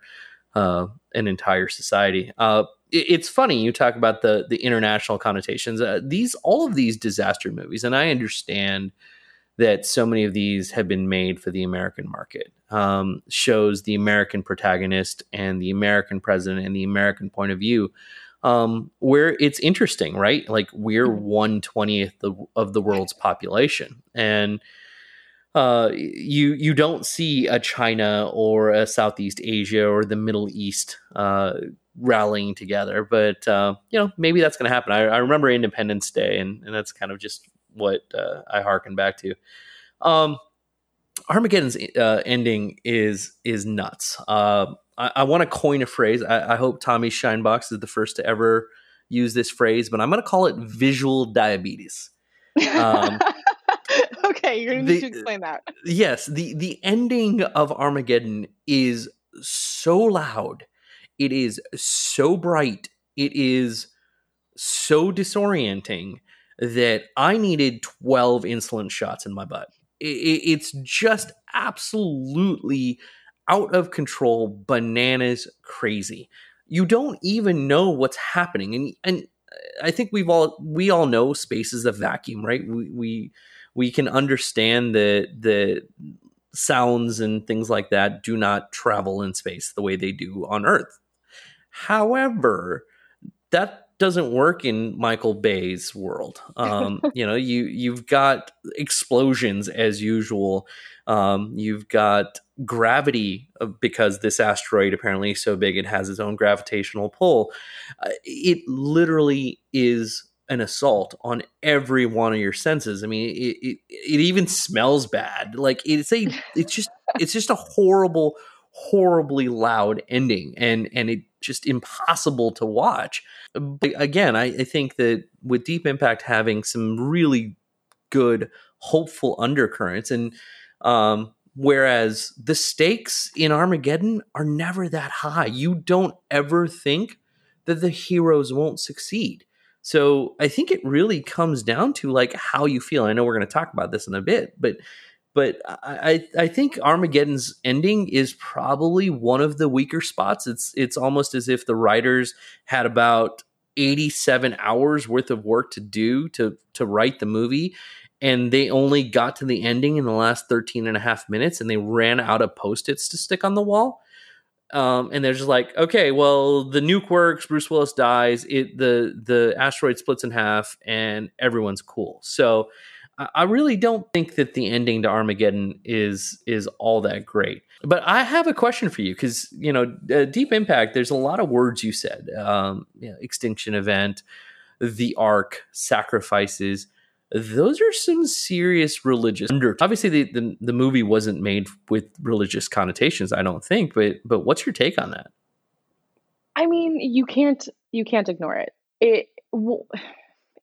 uh, an entire society. Uh, it's funny you talk about the the international connotations. Uh, these all of these disaster movies, and I understand that so many of these have been made for the American market. Um, shows the American protagonist and the American president and the American point of view, um, where it's interesting, right? Like we're mm-hmm. one twentieth of the world's population, and uh, you you don't see a China or a Southeast Asia or the Middle East uh, rallying together. But uh, you know, maybe that's going to happen. I, I, remember Independence Day, and, and that's kind of just what uh, I harken back to. Um, Armageddon's uh, ending is is nuts. Uh, I, I want to coin a phrase. I, I hope Tommy Shinebox is the first to ever use this phrase, but I'm going to call it visual diabetes. Um, [laughs] okay, you're going to need to explain that. Yes, the the ending of Armageddon is so loud. It is so bright. It is so disorienting that I needed 12 insulin shots in my butt. It's just absolutely out of control, bananas crazy. You don't even know what's happening, and and I think we've all we all know space is a vacuum, right? We we we can understand that the sounds and things like that do not travel in space the way they do on Earth. However, that doesn't work in Michael Bay's world. Um, [laughs] you know, you you've got explosions as usual. Um, you've got gravity because this asteroid apparently is so big it has its own gravitational pull. Uh, it literally is an assault on every one of your senses. I mean, it, it, it even smells bad. Like it's a [laughs] it's just it's just a horrible, horribly loud ending, and and it just impossible to watch. But again, I, I think that with Deep Impact having some really good, hopeful undercurrents, and um, whereas the stakes in Armageddon are never that high, you don't ever think that the heroes won't succeed. So I think it really comes down to like how you feel. I know we're going to talk about this in a bit, but but I, I think Armageddon's ending is probably one of the weaker spots. It's it's almost as if the writers had about 87 hours worth of work to do to to write the movie and they only got to the ending in the last 13 and a half minutes and they ran out of post-its to stick on the wall um, and they're just like okay well the nuke works bruce willis dies it the the asteroid splits in half and everyone's cool so I really don't think that the ending to Armageddon is is all that great. But I have a question for you because you know, uh, Deep Impact. There's a lot of words you said: um, you know, extinction event, the Ark, sacrifices. Those are some serious religious under. Obviously, the, the the movie wasn't made with religious connotations. I don't think. But but what's your take on that? I mean, you can't you can't ignore it. It. Well,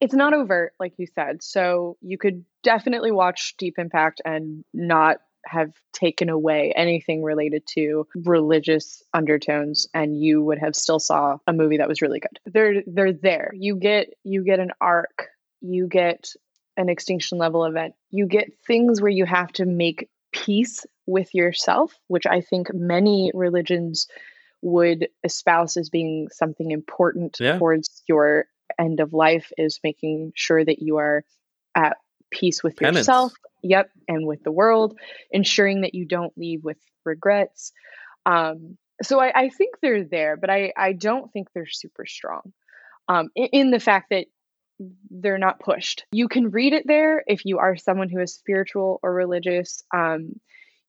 it's not overt like you said so you could definitely watch deep impact and not have taken away anything related to religious undertones and you would have still saw a movie that was really good they're they're there you get you get an arc you get an extinction level event you get things where you have to make peace with yourself which i think many religions would espouse as being something important yeah. towards your end of life is making sure that you are at peace with Penance. yourself yep and with the world ensuring that you don't leave with regrets um, so I, I, think they're there but I, I don't think they're super strong um, in, in the fact that they're not pushed you can read it there if you are someone who is spiritual or religious um,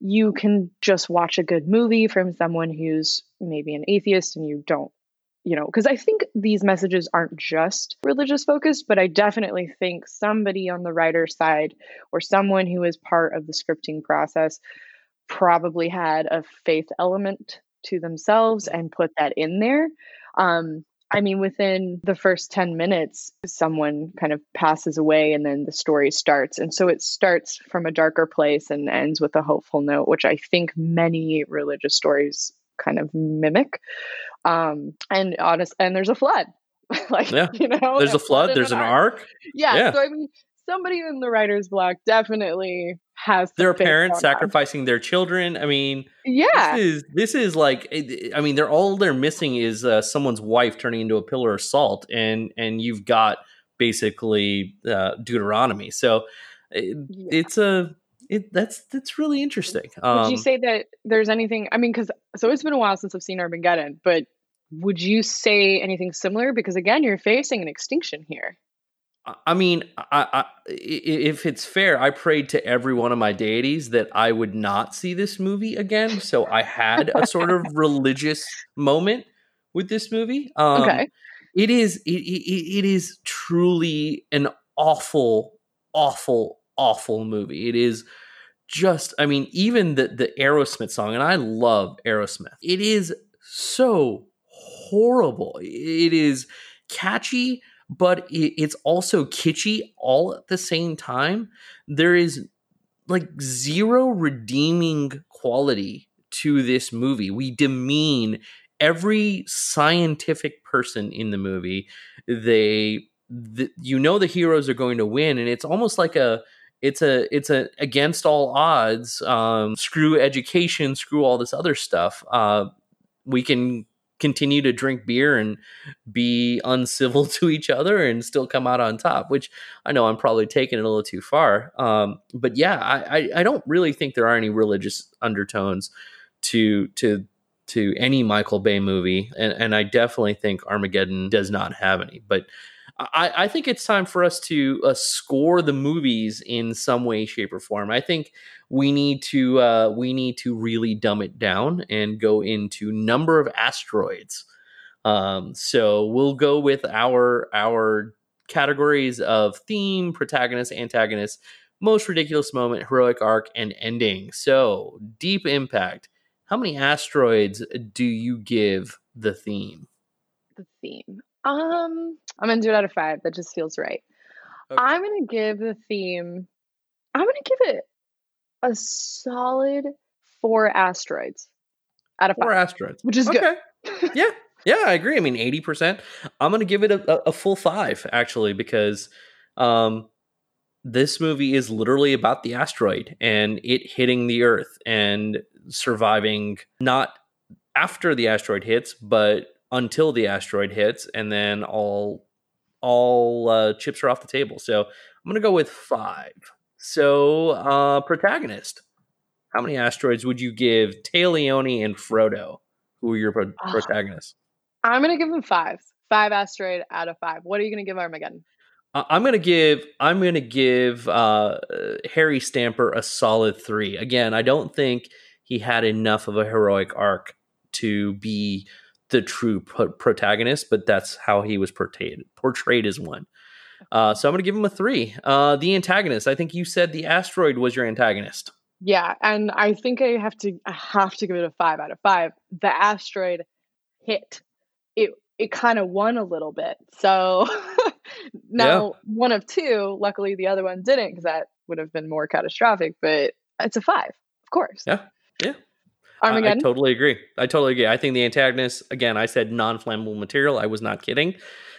you can just watch a good movie from someone who's maybe an atheist and you don't you know, because I think these messages aren't just religious focused, but I definitely think somebody on the writer's side or someone who is part of the scripting process probably had a faith element to themselves and put that in there. Um, I mean, within the first 10 minutes, someone kind of passes away and then the story starts. And so it starts from a darker place and ends with a hopeful note, which I think many religious stories kind of mimic. Um, and honest, and there's a flood. [laughs] like, yeah. you know, there's a flood, there's an ark. ark. Yeah, yeah. So, I mean, somebody in the writer's block definitely has their parents sacrificing on. their children. I mean, yeah, this is this is like, I mean, they're all they're missing is uh, someone's wife turning into a pillar of salt, and and you've got basically uh, Deuteronomy. So it, yeah. it's a it, that's that's really interesting. Um, would you say that there's anything? I mean, because so it's been a while since I've seen Armageddon, but would you say anything similar? Because again, you're facing an extinction here. I mean, I, I, if it's fair, I prayed to every one of my deities that I would not see this movie again. So I had a sort of [laughs] religious moment with this movie. Um, okay, it is it, it, it is truly an awful, awful, awful movie. It is just, I mean, even the the Aerosmith song, and I love Aerosmith. It is so horrible. It is catchy but it's also kitschy all at the same time. There is like zero redeeming quality to this movie. We demean every scientific person in the movie. They, the, you know, the heroes are going to win, and it's almost like a it's a it's a against all odds um, screw education screw all this other stuff uh, we can continue to drink beer and be uncivil [laughs] to each other and still come out on top, which I know I'm probably taking it a little too far. Um, but yeah, I, I, I don't really think there are any religious undertones to to to any Michael Bay movie, and, and I definitely think Armageddon does not have any. But I, I think it's time for us to uh, score the movies in some way, shape, or form. I think we need to uh, we need to really dumb it down and go into number of asteroids. Um, so we'll go with our our categories of theme, protagonist, antagonist, most ridiculous moment, heroic arc, and ending. So deep impact. How many asteroids do you give the theme? The theme. Um, I'm gonna do it out of five. That just feels right. Okay. I'm gonna give the theme. I'm gonna give it a solid four asteroids out of four five, asteroids, which is okay. good. [laughs] yeah, yeah, I agree. I mean, eighty percent. I'm gonna give it a, a, full five actually because um, this movie is literally about the asteroid and it hitting the Earth and surviving not after the asteroid hits, but until the asteroid hits, and then all all uh, chips are off the table. So I'm gonna go with five. So uh, protagonist, how many asteroids would you give Leoni and Frodo, who are your pro- protagonists? I'm gonna give them five. Five asteroid out of five. What are you gonna give Armageddon? I'm gonna give I'm gonna give uh, Harry Stamper a solid three. Again, I don't think he had enough of a heroic arc to be the true pro- protagonist, but that's how he was portrayed portrayed as one. Uh, so I'm going to give him a three. Uh, the antagonist. I think you said the asteroid was your antagonist. Yeah, and I think I have to I have to give it a five out of five. The asteroid hit. It it kind of won a little bit. So [laughs] now yeah. one of two. Luckily, the other one didn't because that would have been more catastrophic. But it's a five, of course. Yeah, yeah. Armageddon. I, I totally agree. I totally agree. I think the antagonist, again, I said non flammable material. I was not kidding.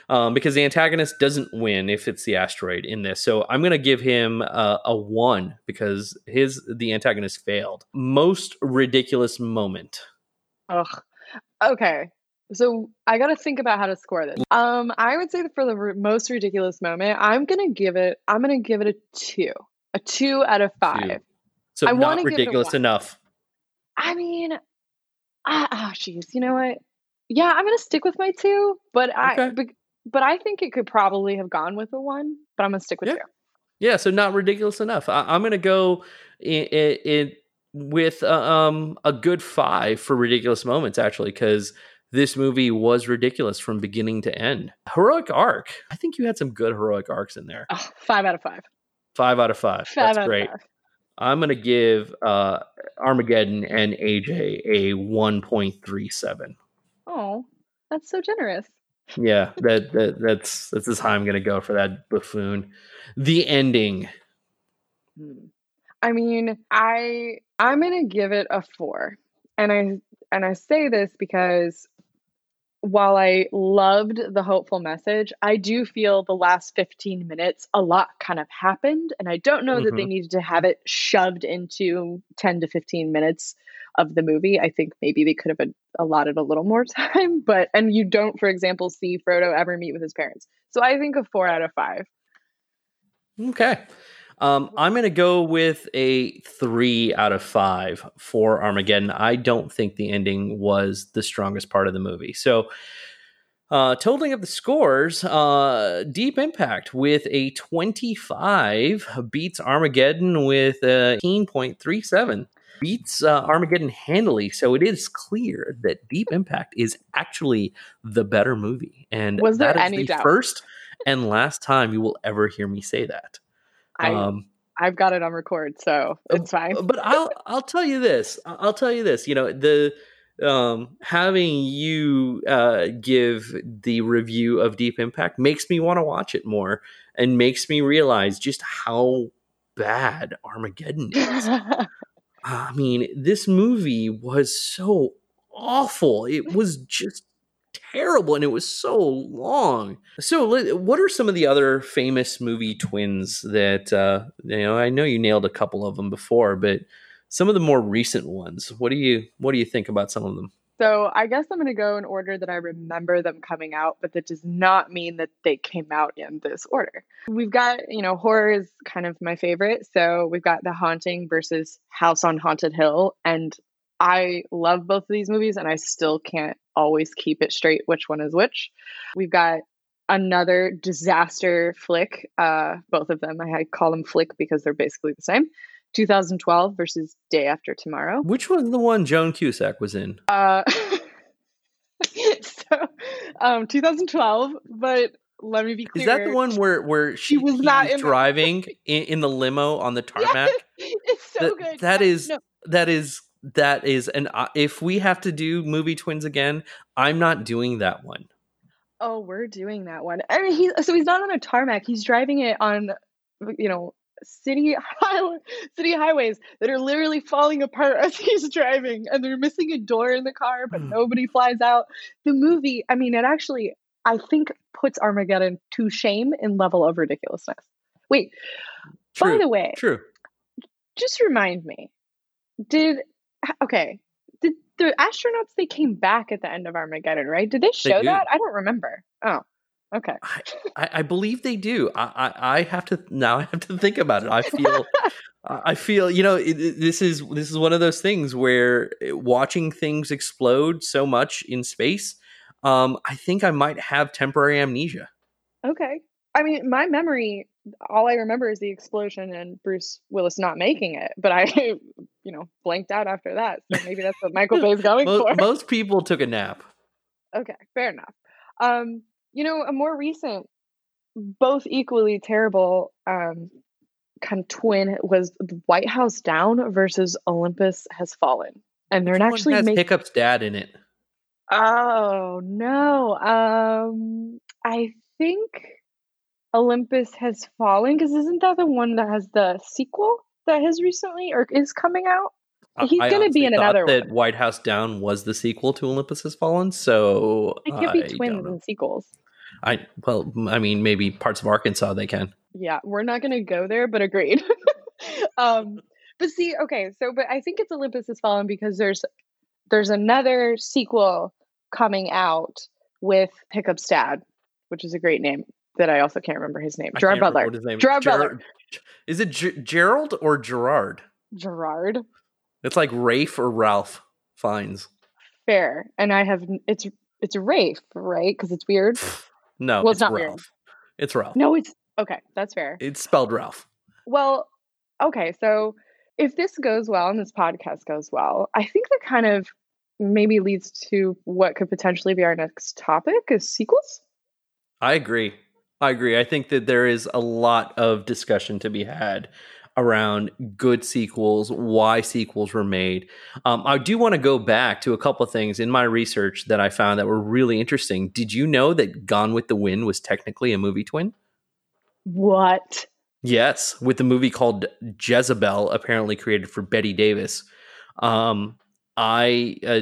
Um, because the antagonist doesn't win if it's the asteroid in this. So I'm going to give him a, a one because his the antagonist failed. Most ridiculous moment. Ugh. Okay. So I got to think about how to score this. Um, I would say that for the r- most ridiculous moment, I'm gonna give it. I'm gonna give it a two, a two out of five. Two. So I not ridiculous enough. I mean, ah, oh, jeez, you know what? Yeah, I'm gonna stick with my two, but okay. I, but, but, I think it could probably have gone with a one, but I'm gonna stick with yeah. two. Yeah, so not ridiculous enough. I, am gonna go in, in, with uh, um a good five for ridiculous moments actually, because this movie was ridiculous from beginning to end. Heroic arc. I think you had some good heroic arcs in there. Oh, five out of five. Five out of five. five That's great. Five. I'm going to give uh, Armageddon and AJ a 1.37. Oh, that's so generous. Yeah, [laughs] that, that that's that's as high I'm going to go for that buffoon. The ending. Hmm. I mean, I I'm going to give it a 4. And I and I say this because while I loved the hopeful message, I do feel the last 15 minutes a lot kind of happened. And I don't know mm-hmm. that they mm-hmm. needed to have it shoved into 10 to 15 minutes of the movie. I think maybe they could have allotted a little more [laughs] time. But, and you don't, for example, see Frodo ever meet with his parents. So I think a four out of five. Okay. Um, I'm going to go with a three out of five for Armageddon. I don't think the ending was the strongest part of the movie. So, uh, totaling up the scores, uh, Deep Impact with a 25 beats Armageddon with a 18.37 beats uh, Armageddon handily. So it is clear that Deep Impact is actually the better movie. And Was there that is any the doubt? first and last time you will ever hear me say that. I, Um, I've got it on record, so it's fine. but I'll I'll tell you this. I'll tell you this. You know the um having you uh give the review of Deep Impact makes me want to watch it more and makes me realize just how bad Armageddon is. [laughs] I mean, this movie was so awful. It was just terrible and it was so long. So, what are some of the other famous movie twins that uh, you know? I know you nailed a couple of them before, but some of the more recent ones. What do you what do you think about some of them? So I guess I'm going to go in order that I remember them coming out, but that does not mean that they came out in this order. We've got, you know, horror is kind of my favorite. So we've got The Haunting versus House on Haunted Hill. And I love both of these movies, and I still can't always keep it straight which one is which. We've got another disaster flick, uh, both of them. I call them flick because they're basically the same. 2012 versus Day After Tomorrow. Which was the one Joan Cusack was in? Uh, [laughs] so, um, 2012. But let me be clear. Is that the one where where she, was not in the- driving in, in the limo on the tarmac? [laughs] it's so That- good. that Yeah, is- no, that is that is and uh, if we have to do movie twins again i'm not doing that one oh, we're doing that one. I mean, he's so he's not on a tarmac. He's driving it on, you know, city [laughs] highway, city highways that are literally falling apart as he's driving, and they're missing a door in the car, but Hmm. nobody flies out. The movie, I mean, it actually, I think, puts Armageddon to shame in level of ridiculousness. Wait, true by the way, true just remind me did [sighs] okay. Did the astronauts they came back at the end of armageddon right? Did they show do. that? I don't remember. Oh okay. I, I believe they do. I, I i have to now i have to think about it. I feel I feel you know it, it- this is this is one of those things where uh, watching things explode so much in space um i think i might have temporary amnesia. Okay. I mean my memory all i remember is the explosion and bruce willis not making it but i [laughs] you know blanked out after that so [laughs] maybe that's what michael bay's going Mo- for most people took a nap Okay, fair enough. Um, you know, a more recent, both equally terrible, um, kind of twin was White House Down versus Olympus Has Fallen, and they're actually has making. hiccup's dad in it Oh no! Um, I think Olympus Has Fallen because isn't that the one that has the sequel that has recently or is coming out? He's gonna be in another that one. white house down was the sequel to olympus has fallen so It could be I twins and sequels. I well, I mean, maybe parts of Arkansas they can. yeah we're not going to go there but agreed [laughs] um but see okay so but i think it's olympus has fallen because there's there's another sequel coming out with hiccup's dad which is a great name that i also can't remember his name gerard butler name is. Gerard Ger- Butler. Is it G- Gerald or Gerard? gerard It's like Rafe or Ralph Fiennes. fair and i have it's it's rafe right because it's weird [sighs] No, Well, it's not Ralph. weird. It's Ralph. no it's okay that's fair It's spelled Ralph. Well, okay, so if this goes well and this podcast goes well, I think that kind of maybe leads to what could potentially be our next topic is sequels. I agree. I agree. I think that there is a lot of discussion to be had around good sequels, why sequels were made. Um, I do want to go back to a couple of things in my research that I found that were really interesting. Did you know that Gone with the Wind was technically a movie twin? What? Yes, with the movie called Jezebel, apparently created for Bette Davis. Um, I uh,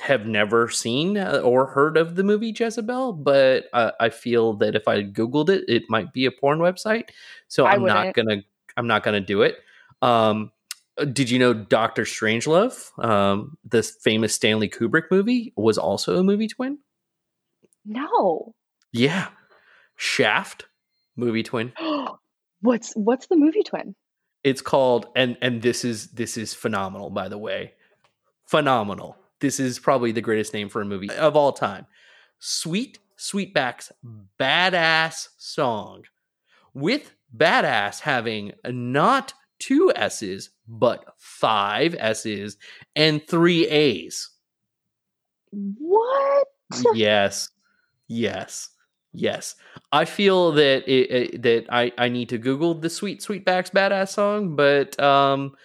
have never seen uh, or heard of the movie Jezebel, but uh, I feel that if I googled it, it might be a porn website. So I'm not gonna. I'm not gonna do it. Um, did you know Doctor Strangelove, um, the famous Stanley Kubrick movie, was also a movie twin? No. Yeah, Shaft, movie twin. [gasps] What's what's the movie twin? It's called and and this is this is phenomenal by the way. Phenomenal. This is probably the greatest name for a movie of all time. Sweet Sweetback's badass song with badass having not two S's but five S's and three A's. What? yes. Yes. Yes, I feel that it, it, that I, I need to Google the Sweet Sweetback's badass song, but um,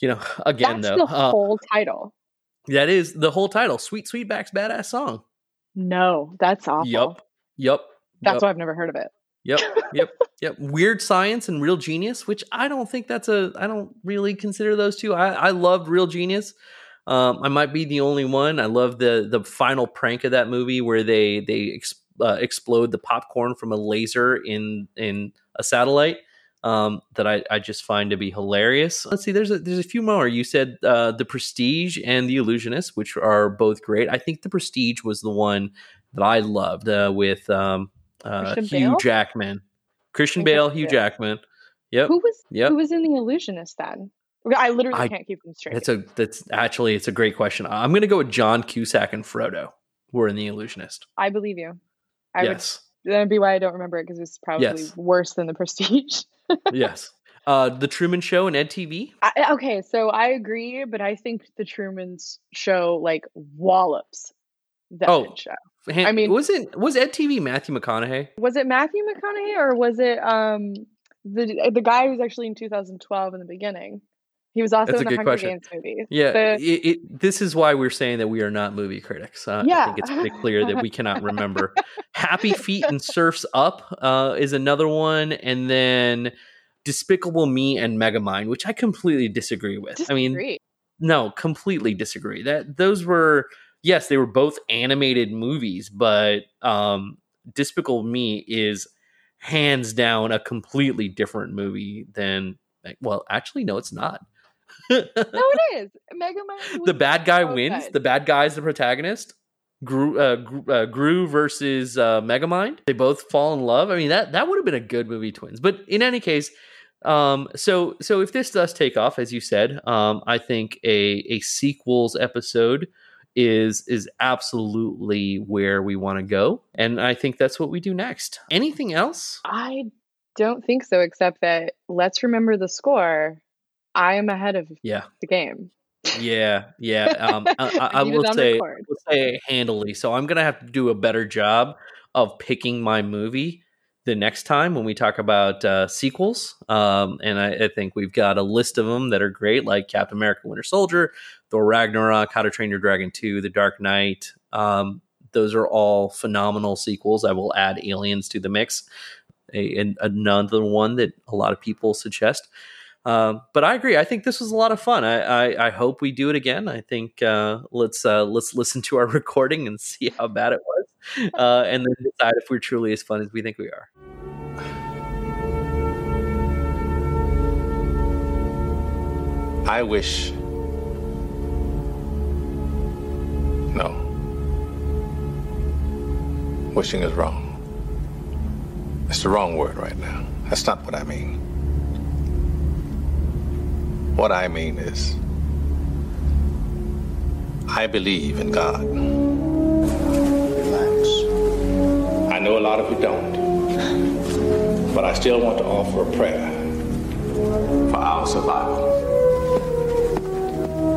you know, again That's though, the uh, whole title. That is the whole title, Sweet Sweetback's badass song. No, that's awful. Yep. Yep. That's yup, why I've never heard of it. yep, yep, yep. Weird Science and Real Genius, which I don't think that's a, I don't really consider those two. I, I loved Real Genius. Um, I might be the only one. I love the the final prank of that movie where they they ex, uh, explode the popcorn from a laser in in a satellite. Um, that I, I just find to be hilarious. Let's see, there's a there's a few more. You said uh, the Prestige and the Illusionist, which are both great. I think the Prestige was the one that I loved uh, with um, uh, Hugh Bale? Jackman, Christian Bale, Hugh Bale. Jackman. Yep, Who was yep. who was in the Illusionist then? I literally I- can't keep them straight. That's a that's actually it's a great question. I'm going to go with John Cusack and Frodo. Who are in the Illusionist? I believe you. I yes, would that'd be why I don't remember it because it's probably Yes. worse than the Prestige. [laughs] yes. Uh, the Truman Show and Ed TV. I, okay, so I agree, but I think the Truman's Show like wallops the Oh. Show. Han- I mean- was it was Ed TV Matthew McConaughey? Was it Matthew McConaughey or was it um the the guy who was actually in 2012 in the beginning? He was also That's in a the Hunger question. Games movie. Yeah, The- it, it, this is why we're saying that we are not movie critics. Uh, I think it's pretty clear that we cannot remember. [laughs] Happy Feet and Surfs Up uh, is another one, and then Despicable Me and Megamind, which I completely disagree with. I mean, no, completely disagree. That those were yes, they were both animated movies, but um, Despicable Me is hands down a completely different movie than. Well, actually, no, it's not. No, [laughs] it is. Megamind. the bad guy so wins. good. The bad guy is the protagonist. Gru, uh, Gru, uh, Gru versus uh, Megamind. They both fall in love. I mean that that would have been a good movie, twins. But in any case, um, so so if this does take off, as you said, um, I think a a sequels episode is is absolutely where we want to go, and I think that's what we do next. Anything else? I don't think so, except that let's remember the score. I am ahead of Yeah, the game. yeah, yeah. Um, I, I, [laughs] I will say. record. will say handily. So I'm gonna have to do a better job of picking my movie the next time when we talk about uh, sequels. Um, and I, I think we've got a list of them that are great, like Captain America: Winter Soldier, Thor: Ragnarok, How to Train Your Dragon 2, The Dark Knight. Um, those are all phenomenal sequels. I will add Aliens to the mix, a, and another one that a lot of people suggest. Um, but I agree. I think this was a lot of fun. I, I, I hope we do it again. I think uh, let's uh, let's listen to our [laughs] recording and see how bad it was, uh, and then decide if we're truly as fun as we think we are. I wish. No. Wishing is wrong. It's the wrong word right now. That's not what I mean. What I mean is, I believe in God. Relax. I know a lot of you don't. But I still want to offer a prayer for our survival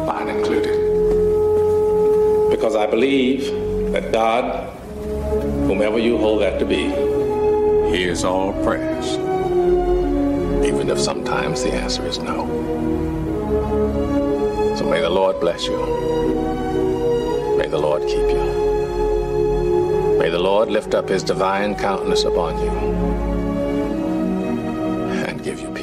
mine included. Because I believe that God, whomever you hold that to be, hears all prayers, even if sometimes the answer is no. So may the Lord bless you. May the Lord keep you. May the Lord lift up his divine countenance upon you and give you peace.